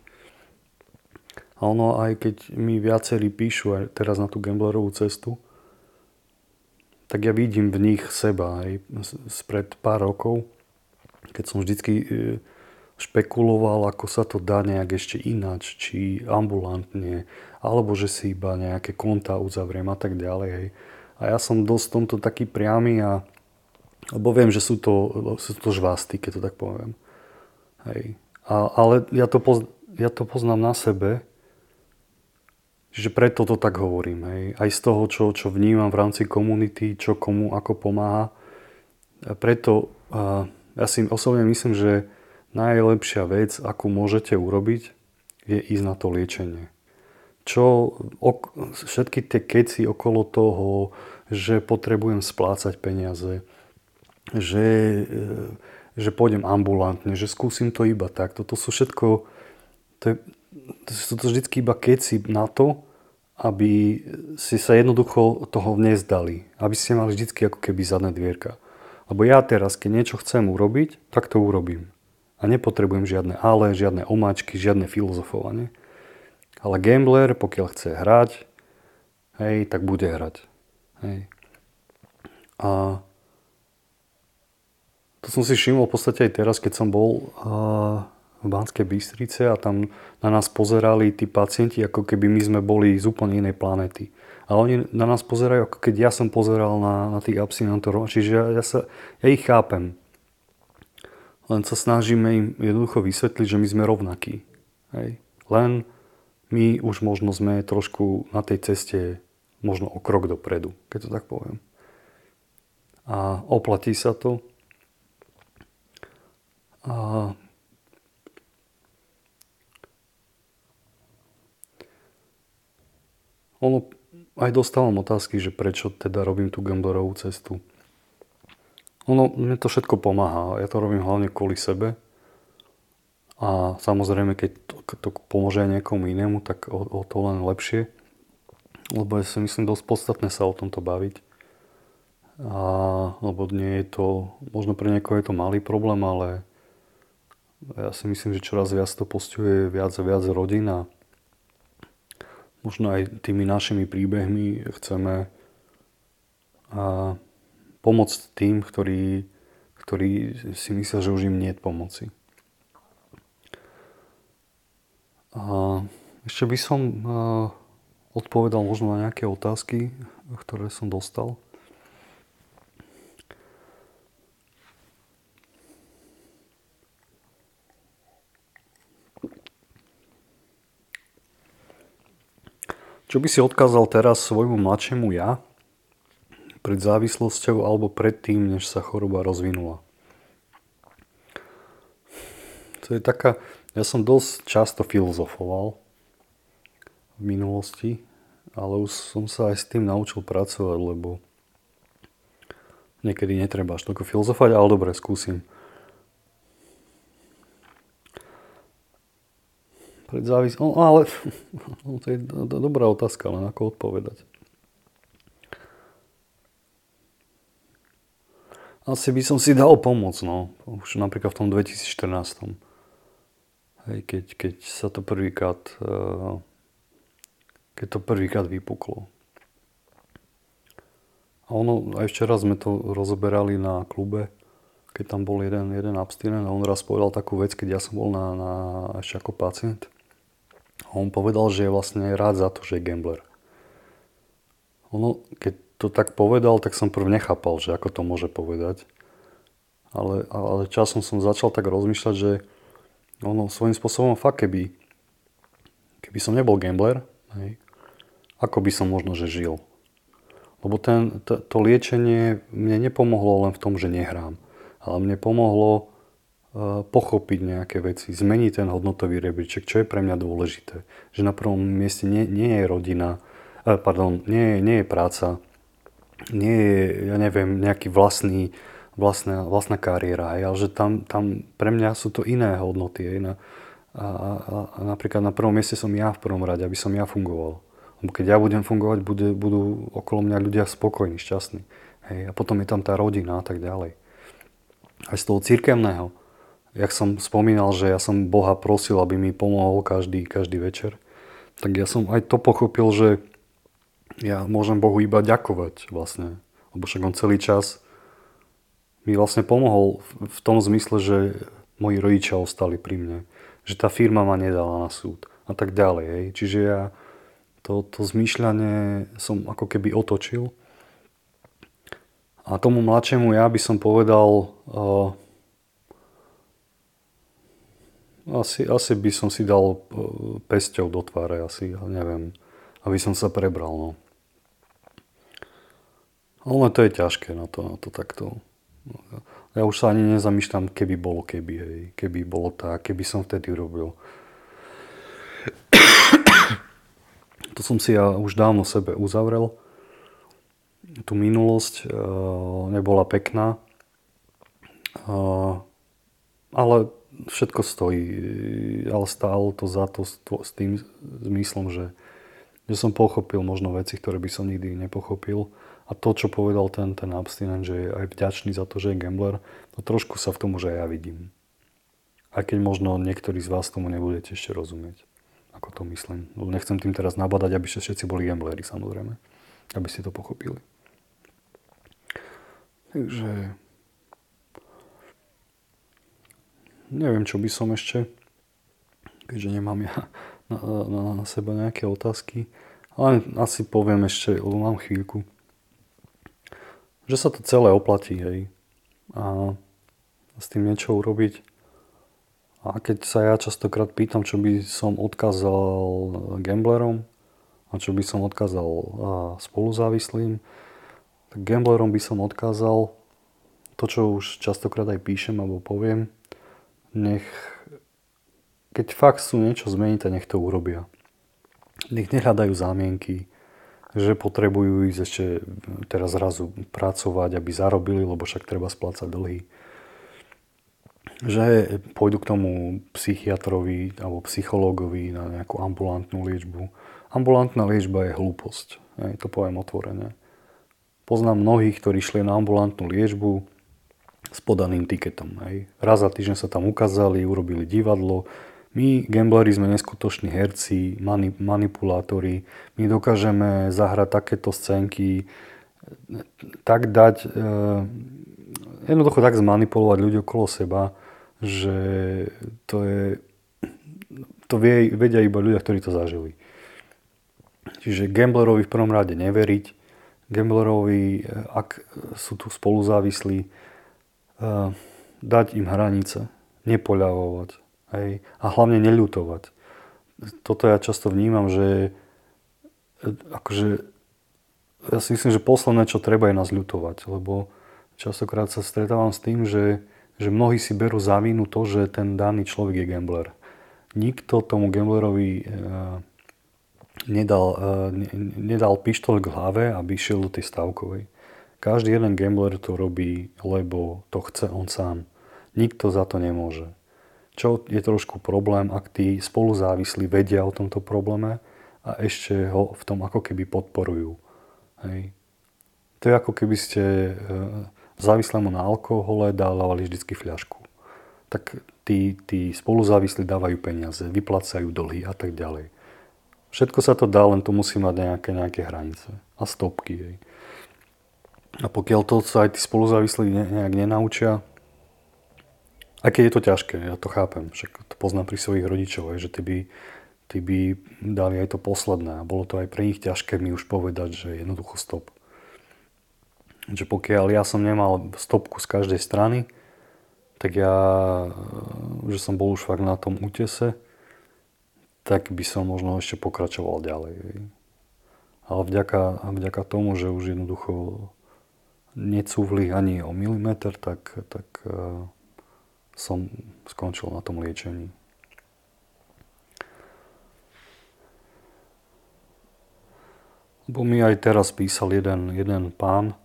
A ono, aj keď mi viacerí píšu aj teraz na tú gamblerovú cestu, tak ja vidím v nich seba aj spred pár rokov, keď som vždycky e, špekuloval, ako sa to dá nejak ešte ináč, či ambulantne, alebo že si iba nejaké konta uzavriem a tak ďalej. Hej. A ja som dosť tomto taký priamy a lebo viem, že sú to, sú to žvásty, keď to tak poviem. Hej. A, ale ja to, poz, ja to poznám na sebe, že preto to tak hovorím. Hej. Aj z toho, čo, čo vnímam v rámci komunity, čo komu ako pomáha. A preto a ja si osobne myslím, že najlepšia vec, akú môžete urobiť, je ísť na to liečenie čo ok, všetky tie keci okolo toho, že potrebujem splácať peniaze, že, e, že pôjdem ambulantne, že skúsim to iba tak. Toto sú všetko, to, je, to sú to vždy iba keci na to, aby si sa jednoducho toho nezdali. Aby ste mali vždy ako keby zadné dvierka. Lebo ja teraz, keď niečo chcem urobiť, tak to urobím. A nepotrebujem žiadne ale, žiadne omáčky, žiadne filozofovanie. Ale gambler, pokiaľ chce hrať, hej, tak bude hrať. Hej. A to som si všimol v podstate aj teraz, keď som bol v Banskej Bystrice a tam na nás pozerali tí pacienti, ako keby my sme boli z úplne inej planety. A oni na nás pozerajú, ako keď ja som pozeral na, na tých abstinentorov. Čiže ja, ja, sa, ja ich chápem. Len sa snažíme im jednoducho vysvetliť, že my sme rovnakí. Hej. Len my už možno sme trošku na tej ceste možno o krok dopredu, keď to tak poviem. A oplatí sa to. A ono, aj dostávam otázky, že prečo teda robím tú gamblerovú cestu. Ono, mne to všetko pomáha. Ja to robím hlavne kvôli sebe, a samozrejme, keď to, to pomôže aj niekomu inému, tak o, o to len lepšie. Lebo ja si myslím dosť podstatné sa o tomto baviť. A, lebo nie je to, možno pre niekoho je to malý problém, ale ja si myslím, že čoraz viac to postihuje viac a viac rodín a možno aj tými našimi príbehmi chceme a pomôcť tým, ktorí, ktorí si myslia, že už im nie je pomoci. A Ešte by som odpovedal možno na nejaké otázky, ktoré som dostal. Čo by si odkázal teraz svojmu mladšiemu ja pred závislosťou alebo pred tým, než sa choroba rozvinula? To je taká... Ja som dosť často filozofoval v minulosti, ale už som sa aj s tým naučil pracovať, lebo niekedy netreba až toľko filozofať, ale dobre, skúsim. Pred závis... No, ale no, to je do, do, dobrá otázka, len ako odpovedať. Asi by som si dal pomoc, no. Už napríklad v tom 2014. Hej, keď, keď sa to prvýkrát uh, keď to prvýkrát vypuklo. A ono, aj včera sme to rozoberali na klube, keď tam bol jeden, jeden abstinent a on raz povedal takú vec, keď ja som bol na, na, ešte ako pacient. A on povedal, že je vlastne rád za to, že je gambler. Ono, keď to tak povedal, tak som prv nechápal, že ako to môže povedať. Ale, ale časom som začal tak rozmýšľať, že ono svojím spôsobom fakt, keby, keby som nebol gambler, hej, ako by som možno, že žil. Lebo ten, to, to liečenie mne nepomohlo len v tom, že nehrám. Ale mne pomohlo pochopiť nejaké veci, zmeniť ten hodnotový rebríček, čo je pre mňa dôležité. Že na prvom mieste nie, nie je rodina, eh, pardon, nie, nie je práca, nie je, ja neviem, nejaký vlastný, vlastná, vlastná kariéra, ale že tam, tam pre mňa sú to iné hodnoty. Hej, na, a, a, a napríklad na prvom mieste som ja v prvom rade, aby som ja fungoval. Lebo keď ja budem fungovať, bude, budú okolo mňa ľudia spokojní, šťastní. Hej, a potom je tam tá rodina a tak ďalej. Aj z toho cirkevného jak som spomínal, že ja som Boha prosil, aby mi pomohol každý, každý večer, tak ja som aj to pochopil, že ja môžem Bohu iba ďakovať vlastne. Lebo však on celý čas mi vlastne pomohol v tom zmysle, že moji rodičia ostali pri mne. Že tá firma ma nedala na súd a tak ďalej. Hej. Čiže ja to, to zmýšľanie som ako keby otočil. A tomu mladšiemu ja by som povedal, uh, asi, asi by som si dal e, pesťou do tváre, asi, neviem, aby som sa prebral, no. Ale to je ťažké na to, na to takto. Ja už sa ani nezamýšľam, keby bolo keby, hej. Keby bolo tak, keby som vtedy robil. to som si ja už dávno sebe uzavrel. Tú minulosť e, nebola pekná. E, ale všetko stojí, ale stálo to za to s tým zmyslom, že, že som pochopil možno veci, ktoré by som nikdy nepochopil. A to, čo povedal ten, ten abstinent, že je aj vďačný za to, že je gambler, no trošku sa v tom už aj ja vidím. Aj keď možno niektorí z vás tomu nebudete ešte rozumieť, ako to myslím. Lebo nechcem tým teraz nabadať, aby všetci boli gambleri, samozrejme. Aby ste to pochopili. Takže neviem, čo by som ešte, keďže nemám ja na, na, na seba nejaké otázky, ale asi poviem ešte, lebo mám chvíľku, že sa to celé oplatí, hej. A s tým niečo urobiť. A keď sa ja častokrát pýtam, čo by som odkázal gamblerom a čo by som odkázal spoluzávislým, tak gamblerom by som odkázal to, čo už častokrát aj píšem alebo poviem, nech, keď fakt sú niečo zmeniť, nech to urobia. Nech nehľadajú zámienky, že potrebujú ísť ešte teraz zrazu pracovať, aby zarobili, lebo však treba splácať dlhy. Že pôjdu k tomu psychiatrovi alebo psychológovi na nejakú ambulantnú liečbu. Ambulantná liečba je hlúposť. To poviem otvorene. Poznám mnohých, ktorí šli na ambulantnú liečbu, s podaným tiketom. Hej. Raz za týždeň sa tam ukázali, urobili divadlo. My, gambleri, sme neskutoční herci, mani- manipulátori. My dokážeme zahrať takéto scénky, tak dať, e, jednoducho tak zmanipulovať ľudí okolo seba, že to je to vie, vedia iba ľudia, ktorí to zažili. Čiže gamblerovi v prvom rade neveriť, gamblerovi, ak sú tu spoluzávislí, dať im hranice, nepoľavovať hej, a hlavne neľutovať. Toto ja často vnímam, že akože ja si myslím, že posledné, čo treba je nás ľutovať, lebo častokrát sa stretávam s tým, že, že mnohí si berú za vínu to, že ten daný človek je gambler. Nikto tomu gamblerovi uh, nedal, ne, nedal pištol k hlave, aby išiel do tej stavkovej. Každý jeden gambler to robí, lebo to chce on sám. Nikto za to nemôže. Čo je trošku problém, ak tí spoluzávislí vedia o tomto probléme a ešte ho v tom ako keby podporujú. Hej. To je ako keby ste e, závislému na alkohole dávali vždycky fľašku. Tak tí, tí spoluzávislí dávajú peniaze, vyplácajú dlhy a tak ďalej. Všetko sa to dá, len to musí mať nejaké, nejaké hranice a stopky. Hej. A pokiaľ to sa aj tí spoluzávislí nejak nenaučia, keď je to ťažké, ja to chápem, však to poznám pri svojich rodičov, že tí by tí by dali aj to posledné. A bolo to aj pre nich ťažké mi už povedať, že jednoducho stop. Že pokiaľ ja som nemal stopku z každej strany, tak ja, že som bol už fakt na tom útese, tak by som možno ešte pokračoval ďalej. Ale vďaka, vďaka tomu, že už jednoducho necúvli ani o milimeter, tak, tak uh, som skončil na tom liečení. Bo mi aj teraz písal jeden, jeden pán,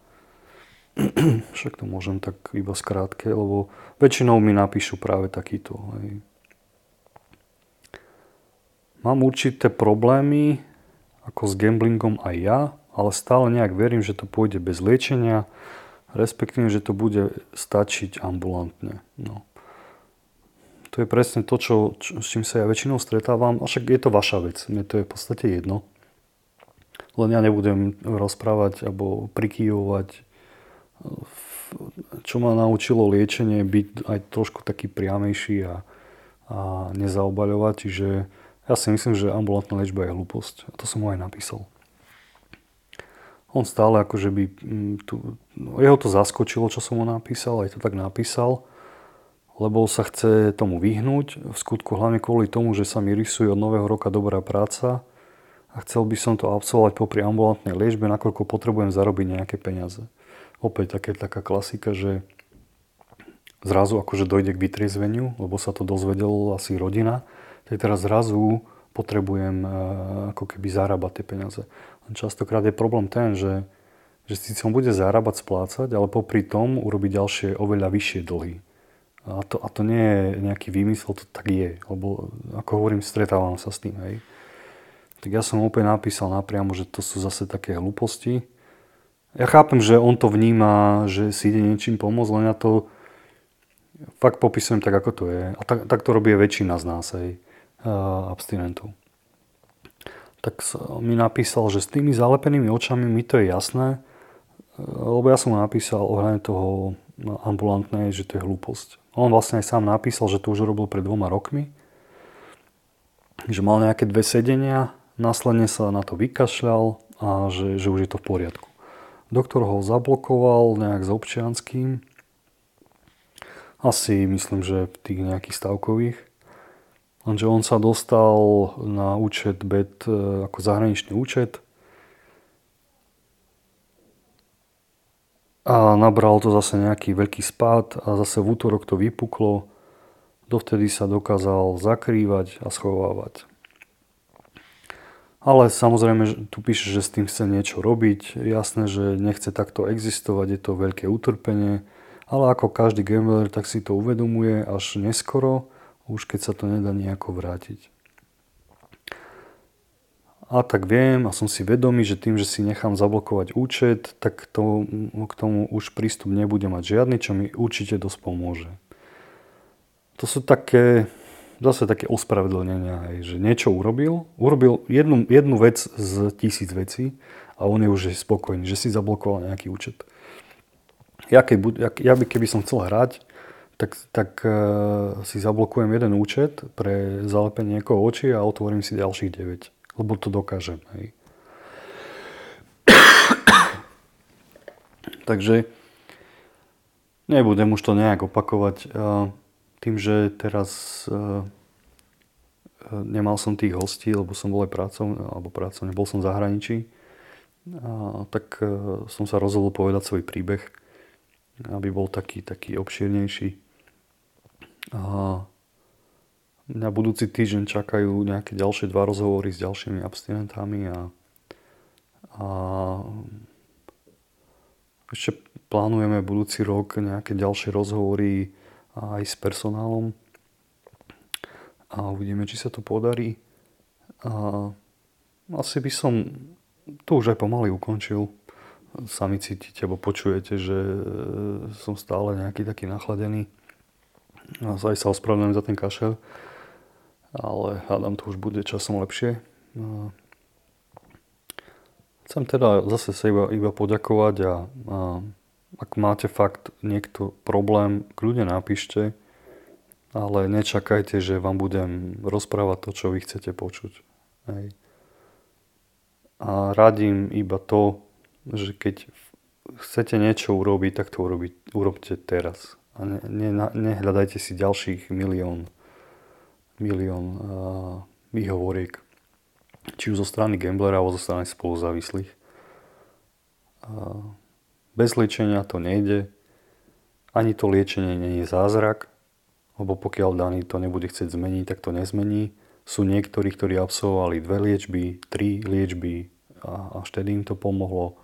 však to môžem tak iba skrátke, lebo väčšinou mi napíšu práve takýto. Hej. Mám určité problémy, ako s gamblingom aj ja, ale stále nejak verím, že to pôjde bez liečenia, respektíve, že to bude stačiť ambulantne. No. To je presne to, čo, čo, s čím sa ja väčšinou stretávam, a však je to vaša vec, mne to je v podstate jedno. Len ja nebudem rozprávať alebo prikyvovať, čo ma naučilo liečenie byť aj trošku taký priamejší a, a nezaobaľovať. Čiže ja si myslím, že ambulantná liečba je hlúposť. A to som mu aj napísal. On stále akože by... Mm, tu, no, jeho to zaskočilo, čo som mu napísal, aj to tak napísal, lebo sa chce tomu vyhnúť. V skutku hlavne kvôli tomu, že sa mi rysuje od nového roka dobrá práca a chcel by som to absolvovať popri ambulantnej liečbe, nakoľko potrebujem zarobiť nejaké peniaze. Opäť také, taká klasika, že zrazu akože dojde k vytriezveniu, lebo sa to dozvedelo asi rodina, tak teraz zrazu potrebujem eh, ako keby zarábať tie peniaze. Častokrát je problém ten, že, že si on bude zarábať, splácať, ale popri tom urobiť ďalšie oveľa vyššie dlhy. A to, a to nie je nejaký výmysel, to tak je. Lebo ako hovorím, stretávam sa s tým. Hej tak ja som opäť napísal napriamo, že to sú zase také hlúposti. Ja chápem, že on to vníma, že si ide niečím pomôcť, len ja to fakt popisujem tak, ako to je. A tak, tak to robí väčšina z nás, aj abstinentov. Tak mi napísal, že s tými zalepenými očami mi to je jasné, lebo ja som mu napísal ohľadne toho ambulantnej, že to je hlúposť. On vlastne aj sám napísal, že to už robil pred dvoma rokmi, že mal nejaké dve sedenia Následne sa na to vykašľal a že, že už je to v poriadku. Doktor ho zablokoval nejak s občianským. Asi myslím, že v tých nejakých stavkových. Lenže on sa dostal na účet BET e, ako zahraničný účet. A nabral to zase nejaký veľký spád a zase v útorok to vypuklo. Dovtedy sa dokázal zakrývať a schovávať. Ale samozrejme, tu píše, že s tým chce niečo robiť. Jasné, že nechce takto existovať, je to veľké utrpenie. Ale ako každý gambler, tak si to uvedomuje až neskoro, už keď sa to nedá nejako vrátiť. A tak viem a som si vedomý, že tým, že si nechám zablokovať účet, tak to, k tomu už prístup nebude mať žiadny, čo mi určite dosť pomôže. To sú také zase také ospravedlnenia, že niečo urobil, urobil jednu, jednu vec z tisíc vecí a on je už spokojný, že si zablokoval nejaký účet. Ja, keď, ja, ja by, keby som chcel hrať, tak, tak uh, si zablokujem jeden účet pre zalepenie niekoho očí a otvorím si ďalších 9. Lebo to dokážem. Hej. Takže nebudem už to nejak opakovať. Uh, tým, že teraz uh, nemal som tých hostí, lebo som bol aj prácom, alebo prácom, nebol som v zahraničí, tak som sa rozhodol povedať svoj príbeh aby bol taký, taký obšírnejší. A na budúci týždeň čakajú nejaké ďalšie dva rozhovory s ďalšími abstinentami a, a ešte plánujeme budúci rok nejaké ďalšie rozhovory aj s personálom a uvidíme, či sa to podarí. A asi by som to už aj pomaly ukončil sami cítite, alebo počujete, že som stále nejaký taký nachladený. A aj sa ospravedlňujem za ten kašel, ale hádam to už bude časom lepšie. Chcem teda zase sa iba, iba poďakovať a, a ak máte fakt niekto problém, kľudne napíšte, ale nečakajte, že vám budem rozprávať to, čo vy chcete počuť. Hej. A radím iba to, že keď chcete niečo urobiť, tak to urobiť, urobte teraz. A ne, ne, nehľadajte si ďalších milión, milión uh, výhovoriek. Či už zo strany gamblera, alebo zo strany spoluzávislých. Uh, bez liečenia to nejde. Ani to liečenie nie je zázrak, lebo pokiaľ daný to nebude chcieť zmeniť, tak to nezmení. Sú niektorí, ktorí absolvovali dve liečby, tri liečby a až tedy im to pomohlo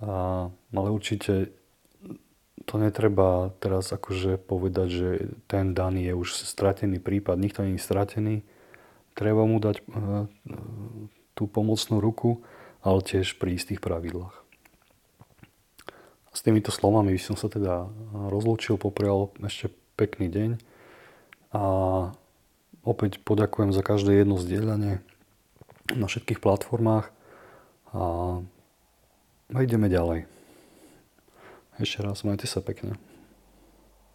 a, ale určite to netreba teraz akože povedať, že ten daný je už stratený prípad. Nikto nie je stratený. Treba mu dať uh, tú pomocnú ruku, ale tiež pri istých pravidlách. S týmito slovami by som sa teda rozlúčil, poprial ešte pekný deň a opäť poďakujem za každé jedno zdieľanie na všetkých platformách a ideme ďalej. Ešte raz, majte sa pekne.